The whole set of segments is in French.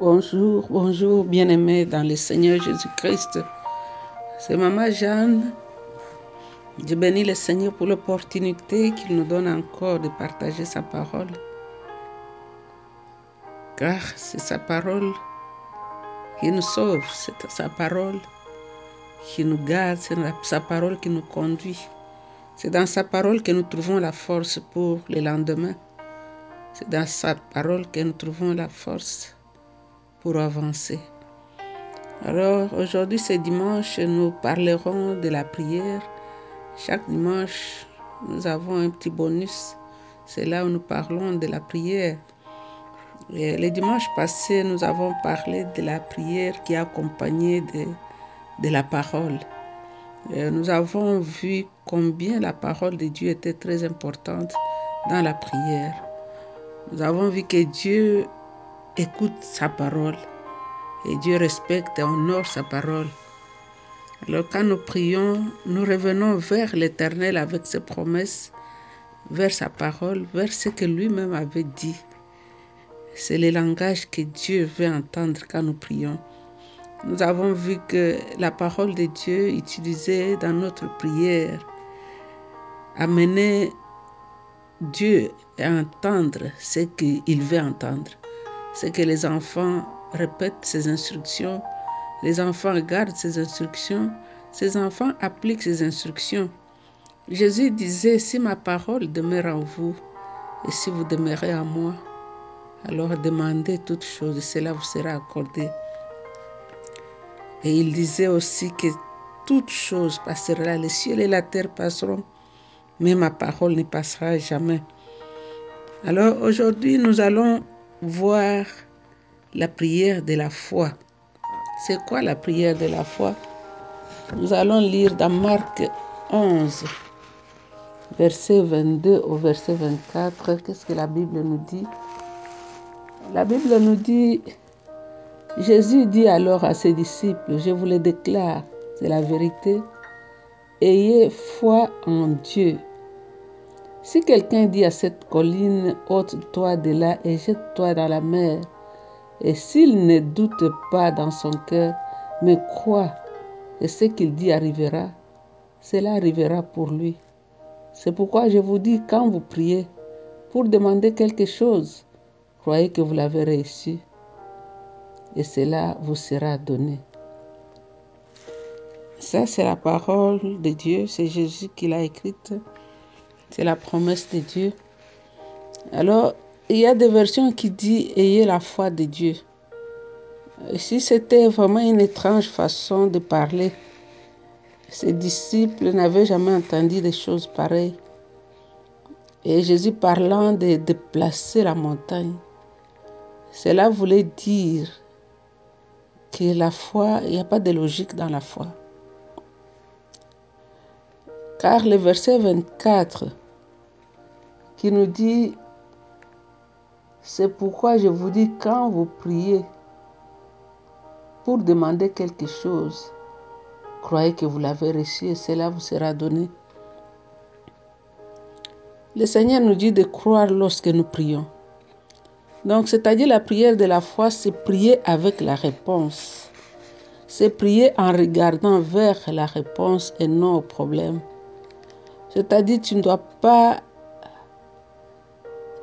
Bonjour, bonjour, bien-aimés dans le Seigneur Jésus-Christ. C'est Maman Jeanne. Je bénis le Seigneur pour l'opportunité qu'il nous donne encore de partager sa parole. Car c'est sa parole qui nous sauve, c'est sa parole qui nous garde, c'est sa parole qui nous conduit. C'est dans sa parole que nous trouvons la force pour le lendemain. C'est dans sa parole que nous trouvons la force pour avancer. Alors aujourd'hui c'est dimanche, nous parlerons de la prière. Chaque dimanche, nous avons un petit bonus. C'est là où nous parlons de la prière. Et le dimanche passé, nous avons parlé de la prière qui est accompagnée de, la parole. Nous avons vu combien la parole de Dieu était très importante dans la prière. Nous avons vu que Dieu écoute sa parole et Dieu respecte et honore sa parole. Alors quand nous prions, nous revenons vers l'Éternel avec ses promesses, vers sa parole, vers ce que lui-même avait dit. C'est le langage que Dieu veut entendre quand nous prions. Nous avons vu que la parole de Dieu utilisée dans notre prière amenait Dieu à entendre ce qu'il veut entendre. C'est que les enfants répètent ses instructions, les enfants gardent ses instructions, ces enfants appliquent ses instructions. Jésus disait, si ma parole demeure en vous et si vous demeurez en moi, alors demandez toutes choses et cela vous sera accordé. Et il disait aussi que toutes choses passeront, les cieux et la terre passeront, mais ma parole ne passera jamais. Alors aujourd'hui, nous allons voir la prière de la foi. C'est quoi la prière de la foi? Nous allons lire dans Marc 11, verset 22 au verset 24. Qu'est-ce que la Bible nous dit? La Bible nous dit, Jésus dit alors à ses disciples, je vous le déclare, c'est la vérité, ayez foi en Dieu. Si quelqu'un dit à cette colline, ôte-toi de là et jette-toi dans la mer, et s'il ne doute pas dans son cœur, mais croit que ce qu'il dit arrivera, cela arrivera pour lui. C'est pourquoi je vous dis, quand vous priez, pour demander quelque chose, croyez que vous l'avez reçu, et cela vous sera donné. Ça, c'est la parole de Dieu, c'est Jésus qui l'a écrite, c'est la promesse de Dieu. Alors, il y a des versions qui disent ayez la foi de Dieu. Si c'était vraiment une étrange façon de parler, ses disciples n'avaient jamais entendu des choses pareilles. Et Jésus parlant de déplacer la montagne, cela voulait dire que la foi, il n'y a pas de logique dans la foi. Car le verset 24 qui nous dit, c'est pourquoi je vous dis, quand vous priez pour demander quelque chose, croyez que vous l'avez reçu et cela vous sera donné. Le Seigneur nous dit de croire lorsque nous prions. Donc, c'est-à-dire la prière de la foi, c'est prier avec la réponse. C'est prier en regardant vers la réponse et non au problème. C'est-à-dire, tu ne dois pas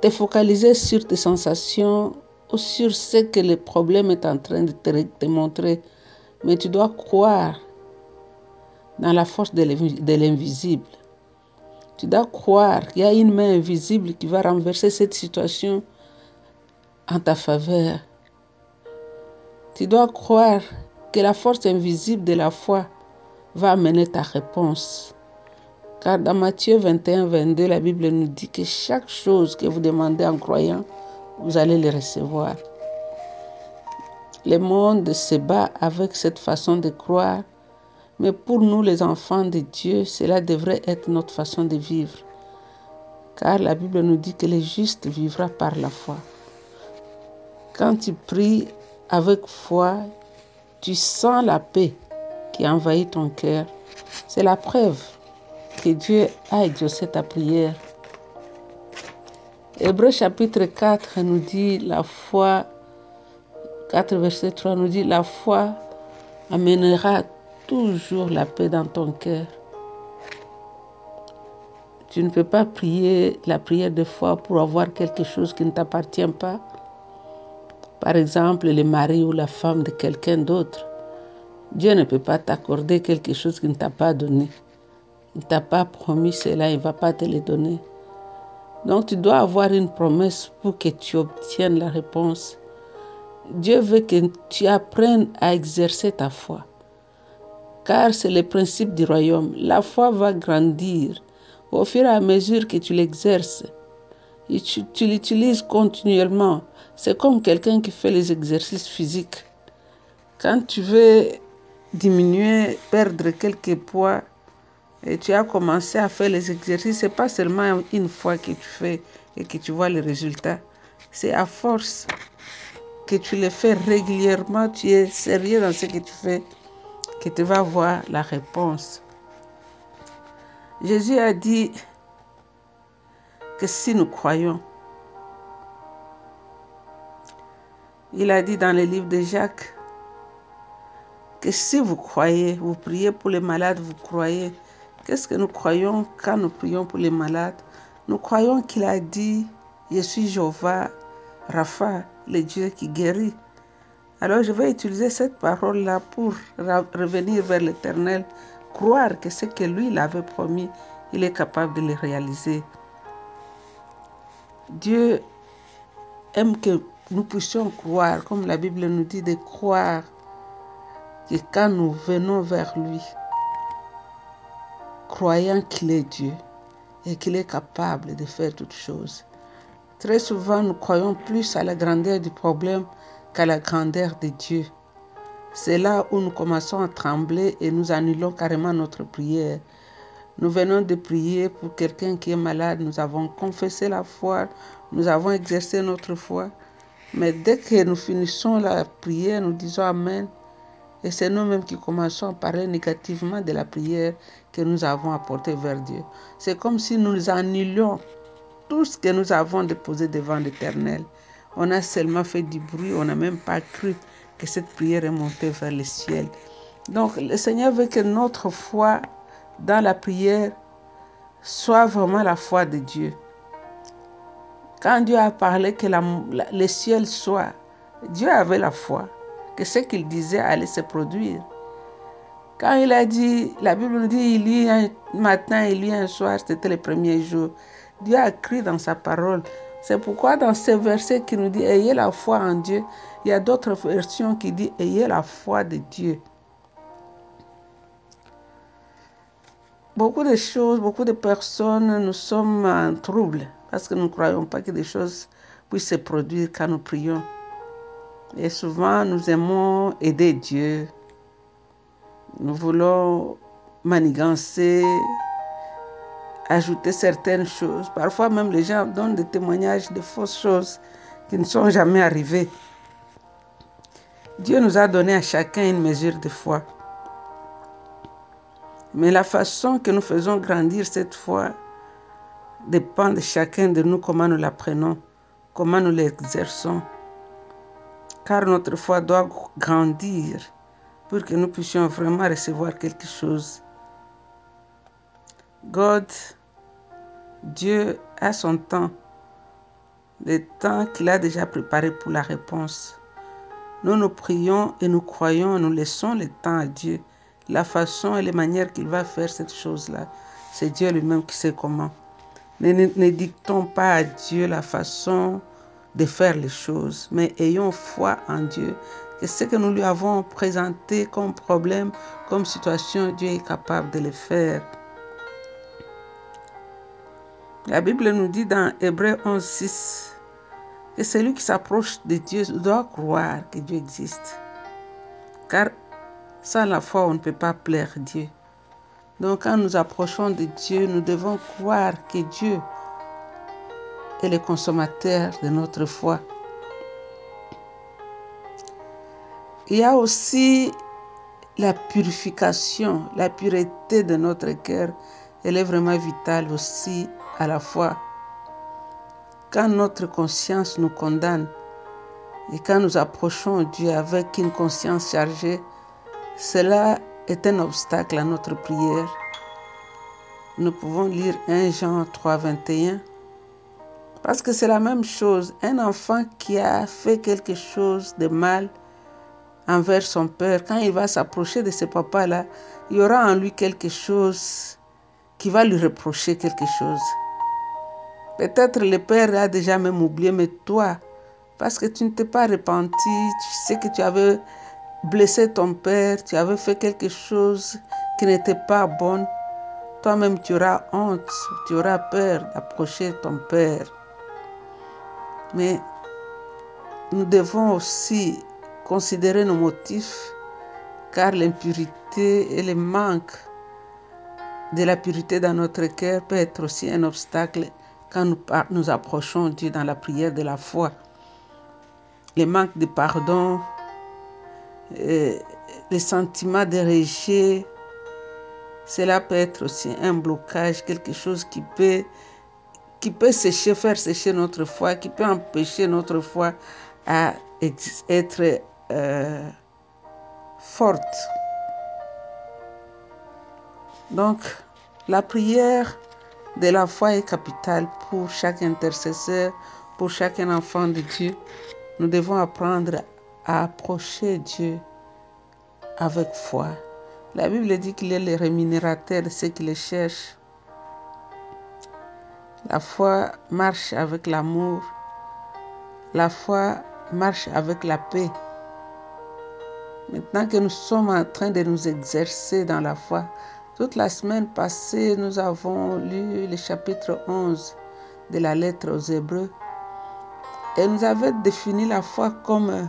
te focaliser sur tes sensations ou sur ce que le problème est en train de te, montrer, mais tu dois croire dans la force de l'invisible. Tu dois croire qu'il y a une main invisible qui va renverser cette situation en ta faveur. Tu dois croire que la force invisible de la foi va amener ta réponse. Car dans Matthieu 21, 22, la Bible nous dit que chaque chose que vous demandez en croyant, vous allez le recevoir. Le monde se bat avec cette façon de croire, mais pour nous les enfants de Dieu, cela devrait être notre façon de vivre. Car la Bible nous dit que le juste vivra par la foi. Quand tu pries avec foi, tu sens la paix qui envahit ton cœur. C'est la preuve que Dieu a exaucé ta prière. Hébreu chapitre 4 nous dit la foi 4, verset 3 nous dit, la foi amènera toujours la paix dans ton cœur. Tu ne peux pas prier la prière de foi pour avoir quelque chose qui ne t'appartient pas. Par exemple, le mari ou la femme de quelqu'un d'autre. Dieu ne peut pas t'accorder quelque chose qu'il ne t'a pas donné. Il t'a pas promis cela, il ne va pas te le donner. Donc tu dois avoir une promesse pour que tu obtiennes la réponse. Dieu veut que tu apprennes à exercer ta foi. Car c'est le principe du royaume. La foi va grandir au fur et à mesure que tu l'exerces. Tu, tu l'utilises continuellement. C'est comme quelqu'un qui fait les exercices physiques. Quand tu veux diminuer, perdre quelques poids, et tu as commencé à faire les exercices, c'est pas seulement une fois que tu fais et que tu vois les résultats. C'est à force que tu le fais régulièrement, tu es sérieux dans ce que tu fais, que tu vas voir la réponse. Jésus a dit que si nous croyons, il a dit dans le livre de Jacques que si vous croyez, vous priez pour les malades, vous croyez. Qu'est-ce que nous croyons quand nous prions pour les malades? Nous croyons qu'il a dit, je suis Jéhovah, Rapha, le Dieu qui guérit. Alors je vais utiliser cette parole-là pour revenir vers l'Éternel, croire que ce que lui l'avait promis, il est capable de le réaliser. Dieu aime que nous puissions croire, comme la Bible nous dit, de croire que quand nous venons vers lui, croyant qu'il est Dieu et qu'il est capable de faire toutes choses. Très souvent, nous croyons plus à la grandeur du problème qu'à la grandeur de Dieu. C'est là où nous commençons à trembler et nous annulons carrément notre prière. Nous venons de prier pour quelqu'un qui est malade, nous avons confessé la foi, nous avons exercé notre foi. Mais dès que nous finissons la prière, nous disons Amen. Et c'est nous-mêmes qui commençons à parler négativement de la prière que nous avons apportée vers Dieu. C'est comme si nous annulions tout ce que nous avons déposé devant l'Éternel. On a seulement fait du bruit, on n'a même pas cru que cette prière est montée vers le ciel. Donc le Seigneur veut que notre foi dans la prière soit vraiment la foi de Dieu. Quand Dieu a parlé que le ciel soit, Dieu avait la foi ce qu'il disait allait se produire. Quand il a dit, la Bible nous dit, il y a un matin, il y a un soir, c'était le premier jour. Dieu a écrit dans sa parole. C'est pourquoi dans ce verset qui nous dit, ayez la foi en Dieu, il y a d'autres versions qui disent, ayez la foi de Dieu. Beaucoup de choses, beaucoup de personnes, nous sommes en trouble parce que nous ne croyons pas que des choses puissent se produire quand nous prions. Et souvent, nous aimons aider Dieu. Nous voulons manigancer, ajouter certaines choses. Parfois même, les gens donnent des témoignages de fausses choses qui ne sont jamais arrivées. Dieu nous a donné à chacun une mesure de foi. Mais la façon que nous faisons grandir cette foi dépend de chacun de nous, comment nous l'apprenons, comment nous l'exerçons. Car notre foi doit grandir pour que nous puissions vraiment recevoir quelque chose. God, Dieu a son temps, le temps qu'il a déjà préparé pour la réponse. Nous nous prions et nous croyons, nous laissons le temps à Dieu. La façon et les manières qu'il va faire cette chose-là, c'est Dieu lui-même qui sait comment. Ne, ne, ne dictons pas à Dieu la façon de faire les choses, mais ayons foi en Dieu. Que ce que nous lui avons présenté comme problème, comme situation, Dieu est capable de le faire. La Bible nous dit dans Hébreu 11, 6 que celui qui s'approche de Dieu doit croire que Dieu existe. Car sans la foi, on ne peut pas plaire Dieu. Donc quand nous approchons de Dieu, nous devons croire que Dieu est le consommateur de notre foi. Il y a aussi la purification, la pureté de notre cœur. Elle est vraiment vitale aussi à la fois. Quand notre conscience nous condamne, Et quand nous approchons Dieu avec une conscience chargée, cela est un obstacle à notre prière. Nous pouvons lire 1 Jean 3, 21. Parce que c'est la même chose. Un enfant qui a fait quelque chose de mal envers son père, quand il va s'approcher de ce papa-là, il y aura en lui quelque chose qui va lui reprocher quelque chose. Peut-être le père a déjà même oublié, mais toi, parce que tu ne t'es pas repenti, tu sais que tu avais blessé ton père, tu avais fait quelque chose qui n'était pas bon, toi-même tu auras honte, tu auras peur d'approcher ton père. Mais nous devons aussi considérer nos motifs, car l'impurité et le manque de la pureté dans notre cœur peut être aussi un obstacle quand nous, nous approchons Dieu dans la prière de la foi. Le manque de pardon, le sentiment de rejet, cela peut être aussi un blocage, quelque chose qui peut qui peut sécher, faire sécher notre foi, qui peut empêcher notre foi à être euh, forte. Donc, la prière de la foi est capitale pour chaque intercesseur, pour chaque enfant de Dieu. Nous devons apprendre à approcher Dieu avec foi. La Bible dit qu'il est le rémunérateur de ceux qui le cherchent. La foi marche avec l'amour. La foi marche avec la paix. Maintenant que nous sommes en train de nous exercer dans la foi, toute la semaine passée, nous avons lu le chapitre 11 de la lettre aux Hébreux et nous avons défini la foi comme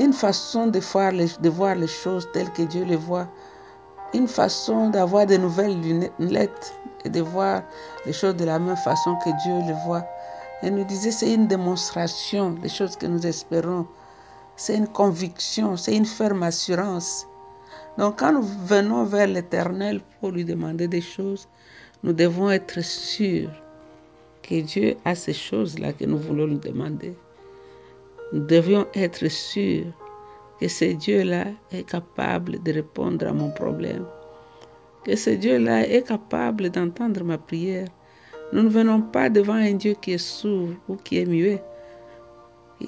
une façon de voir, les, de voir les choses telles que Dieu les voit, une façon d'avoir de nouvelles lunettes de voir les choses de la même façon que Dieu les voit. Et nous disait c'est une démonstration des choses que nous espérons. C'est une conviction, c'est une ferme assurance. Donc quand nous venons vers l'Éternel pour lui demander des choses, nous devons être sûrs que Dieu a ces choses-là que nous voulons lui demander. Nous devions être sûrs que ce Dieu-là est capable de répondre à mon problème, que ce Dieu-là est capable d'entendre ma prière. Nous ne venons pas devant un Dieu qui est sourd ou qui est muet.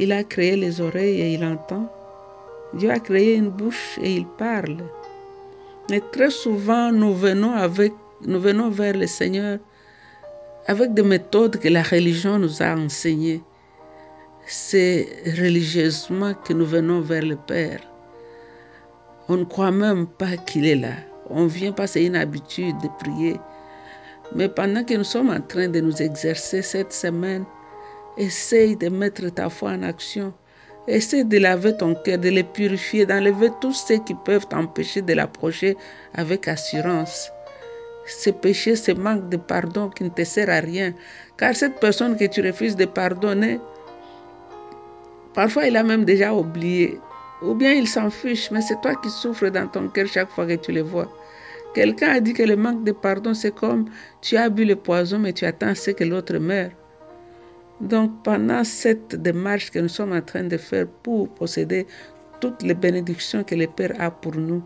Il a créé les oreilles et il entend. Dieu a créé une bouche et il parle. Mais très souvent, nous venons, avec, nous venons vers le Seigneur avec des méthodes que la religion nous a enseignées c'est religieusement que nous venons vers le Père. On ne croit même pas qu'il est là. On vient pas, c'est une habitude de prier. Mais pendant que nous sommes en train de nous exercer cette semaine, essaye de mettre ta foi en action. Essaye de laver ton cœur, de le purifier, d'enlever tous ceux qui peuvent t'empêcher de l'approcher avec assurance. Ce péché, ce manque de pardon qui ne te sert à rien. Car cette personne que tu refuses de pardonner, Parfois, il a même déjà oublié. Ou bien il s'en fiche, mais c'est toi qui souffres dans ton cœur chaque fois que tu le vois. Quelqu'un a dit que le manque de pardon, c'est comme tu as bu le poison, mais tu attends ce que l'autre meure. Donc, pendant cette démarche que nous sommes en train de faire pour posséder toutes les bénédictions que le Père a pour nous,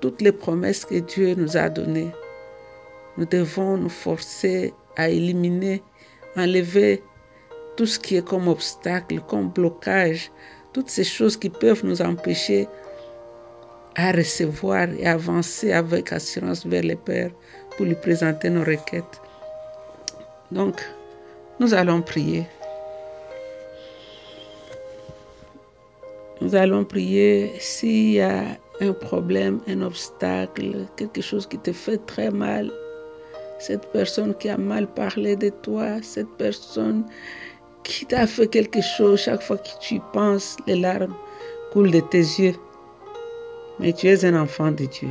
toutes les promesses que Dieu nous a données, nous devons nous forcer à éliminer, enlever tout ce qui est comme obstacle, comme blocage, toutes ces choses qui peuvent nous empêcher à recevoir et avancer avec assurance vers le Père pour lui présenter nos requêtes. Donc, nous allons prier. Nous allons prier s'il y a un problème, un obstacle, quelque chose qui te fait très mal. Cette personne qui a mal parlé de toi, cette personne qui t'a fait quelque chose, chaque fois que tu y penses, les larmes coulent de tes yeux. Mais tu es un enfant de Dieu.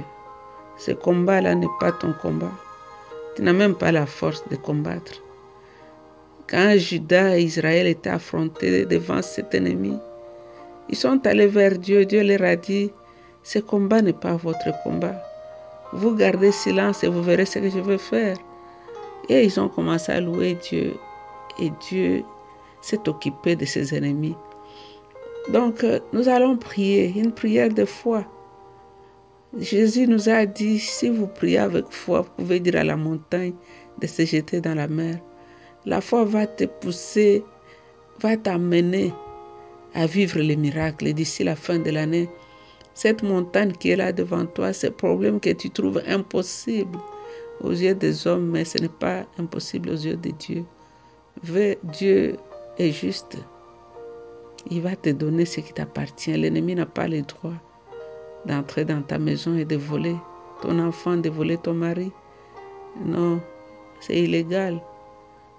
Ce combat-là n'est pas ton combat. Tu n'as même pas la force de combattre. Quand Judas et Israël étaient affrontés devant cet ennemi, ils sont allés vers Dieu. Dieu leur a dit, ce combat n'est pas votre combat. Vous gardez silence et vous verrez ce que je vais faire. Et ils ont commencé à louer Dieu. Et Dieu s'est occupé de ses ennemis. Donc, euh, nous allons prier une prière de foi. Jésus nous a dit, si vous priez avec foi, vous pouvez dire à la montagne de se jeter dans la mer. La foi va te pousser, va t'amener à vivre les miracles. d'ici la fin de l'année, cette montagne qui est là devant toi, ce problème que tu trouves impossible aux yeux des hommes, mais ce n'est pas impossible aux yeux de Dieu. Dieu est juste. Il va te donner ce qui t'appartient. L'ennemi n'a pas le droit d'entrer dans ta maison et de voler ton enfant, de voler ton mari. Non, c'est illégal.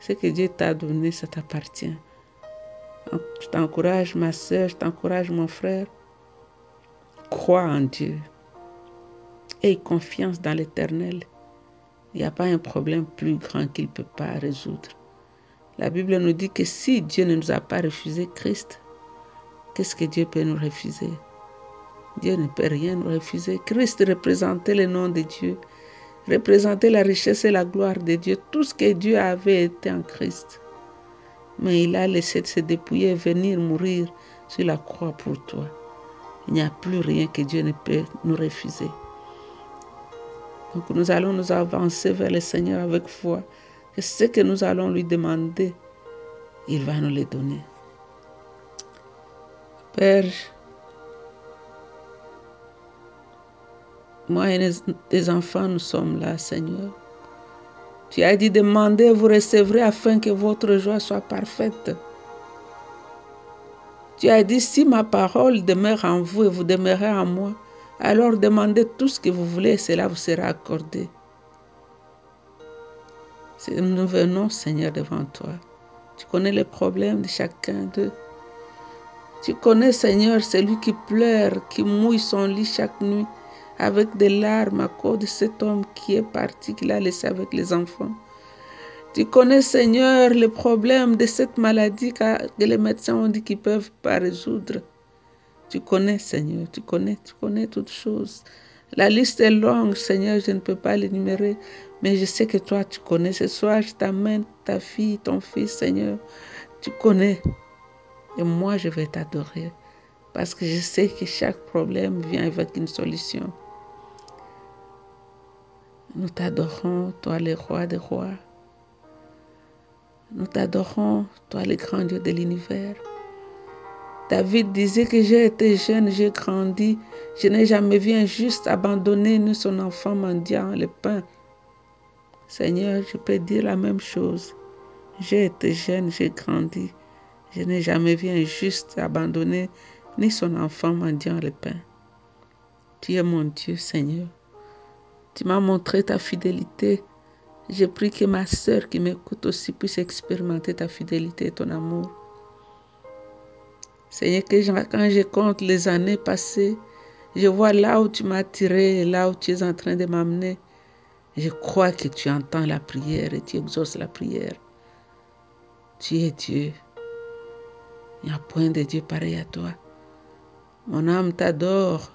Ce que Dieu t'a donné, ça t'appartient. Je t'encourage, ma soeur, je t'encourage, mon frère. Crois en Dieu. Aie confiance dans l'éternel. Il n'y a pas un problème plus grand qu'il ne peut pas résoudre. La Bible nous dit que si Dieu ne nous a pas refusé Christ, qu'est-ce que Dieu peut nous refuser? Dieu ne peut rien nous refuser. Christ représentait le nom de Dieu, représentait la richesse et la gloire de Dieu. Tout ce que Dieu avait été en Christ. Mais il a laissé se dépouiller, venir mourir sur la croix pour toi. Il n'y a plus rien que Dieu ne peut nous refuser. Donc nous allons nous avancer vers le Seigneur avec foi. Que ce que nous allons lui demander, il va nous le donner. Père, moi et tes enfants, nous sommes là, Seigneur. Tu as dit demandez, vous recevrez afin que votre joie soit parfaite. Tu as dit si ma parole demeure en vous et vous demeurez en moi, alors demandez tout ce que vous voulez et cela vous sera accordé. Nous venons, Seigneur, devant toi. Tu connais les problèmes de chacun d'eux. Tu connais, Seigneur, celui qui pleure, qui mouille son lit chaque nuit avec des larmes à cause de cet homme qui est parti, qu'il a laissé avec les enfants. Tu connais, Seigneur, le problème de cette maladie que les médecins ont dit qu'ils ne peuvent pas résoudre. Tu connais, Seigneur, tu connais, tu connais toutes choses. La liste est longue, Seigneur, je ne peux pas l'énumérer, mais je sais que toi, tu connais. Ce soir, je t'amène ta fille, ton fils, Seigneur. Tu connais. Et moi, je vais t'adorer parce que je sais que chaque problème vient avec une solution. Nous t'adorons, toi le roi des rois. Nous t'adorons, toi le grand Dieu de l'univers. David disait que j'ai été jeune, j'ai grandi, je n'ai jamais vu un juste abandonner ni son enfant mendiant le pain. Seigneur, je peux dire la même chose. J'ai été jeune, j'ai grandi, je n'ai jamais vu un juste abandonner ni son enfant mendiant le pain. Tu es mon Dieu, Seigneur. Tu m'as montré ta fidélité. J'ai prie que ma sœur qui m'écoute aussi puisse expérimenter ta fidélité et ton amour. Seigneur, quand je compte les années passées, je vois là où tu m'as tiré, là où tu es en train de m'amener. Je crois que tu entends la prière et tu exauces la prière. Tu es Dieu. Il n'y a point de Dieu pareil à toi. Mon âme t'adore.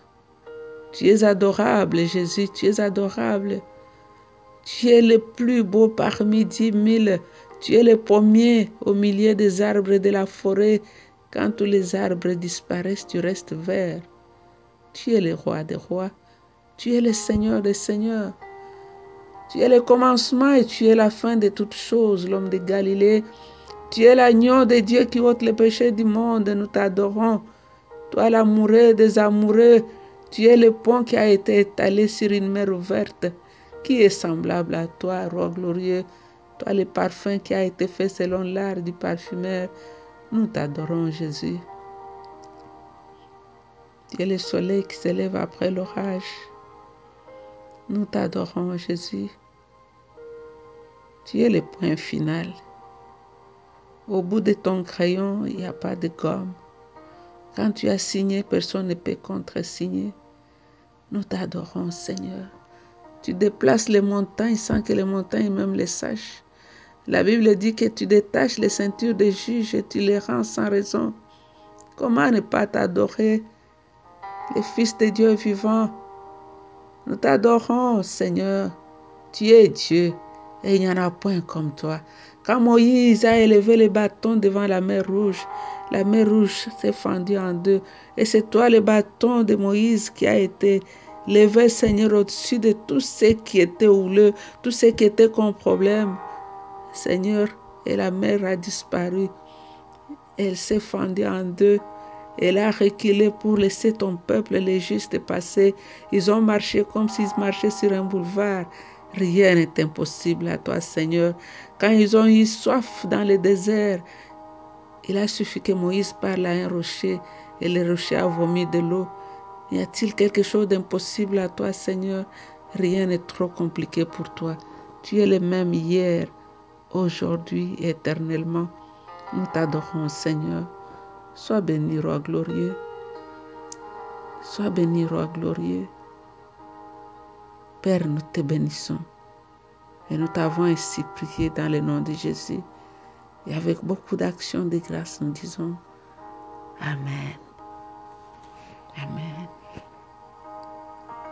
Tu es adorable, Jésus, tu es adorable. Tu es le plus beau parmi dix mille. Tu es le premier au milieu des arbres de la forêt. Quand tous les arbres disparaissent, tu restes vert. Tu es le roi des rois. Tu es le Seigneur des seigneurs. Tu es le commencement et tu es la fin de toutes choses, l'homme de Galilée. Tu es l'agneau de Dieu qui ôte le péché du monde. Nous t'adorons. Toi, l'amoureux des amoureux, tu es le pont qui a été étalé sur une mer ouverte. Qui est semblable à toi, roi glorieux Toi, le parfum qui a été fait selon l'art du parfumeur. Nous t'adorons, Jésus. Tu es le soleil qui s'élève après l'orage. Nous t'adorons, Jésus. Tu es le point final. Au bout de ton crayon, il n'y a pas de gomme. Quand tu as signé, personne ne peut contre-signer. Nous t'adorons, Seigneur. Tu déplaces les montagnes sans que les montagnes même les sachent. La Bible dit que tu détaches les ceintures des juges et tu les rends sans raison. Comment ne pas t'adorer, le Fils de Dieu vivant Nous t'adorons, Seigneur. Tu es Dieu et il n'y en a point comme toi. Quand Moïse a élevé le bâton devant la mer rouge, La mer rouge s'est fendue en deux. Et c'est toi le bâton de Moïse qui a été levé, Seigneur, au-dessus de tout ce qui était houleux, tout ce qui était comme problème. Seigneur, et la mer a disparu. Elle s'est fendue en deux. Elle a reculé pour laisser ton peuple, les justes, passer. Ils ont marché comme s'ils marchaient sur un boulevard. Rien n'est impossible à toi, Seigneur. Quand ils ont eu soif dans le désert, il a suffi que Moïse parle à un rocher et le rocher a vomi de l'eau. Y a-t-il quelque chose d'impossible à toi, Seigneur? Rien n'est trop compliqué pour toi. Tu es le même hier, aujourd'hui et éternellement. Nous t'adorons, Seigneur. Sois béni, roi glorieux. Sois béni, roi glorieux. Père, nous te bénissons. Et nous t'avons ainsi prié dans le nom de Jésus. Et avec beaucoup d'actions de grâce, nous disons Amen. Amen.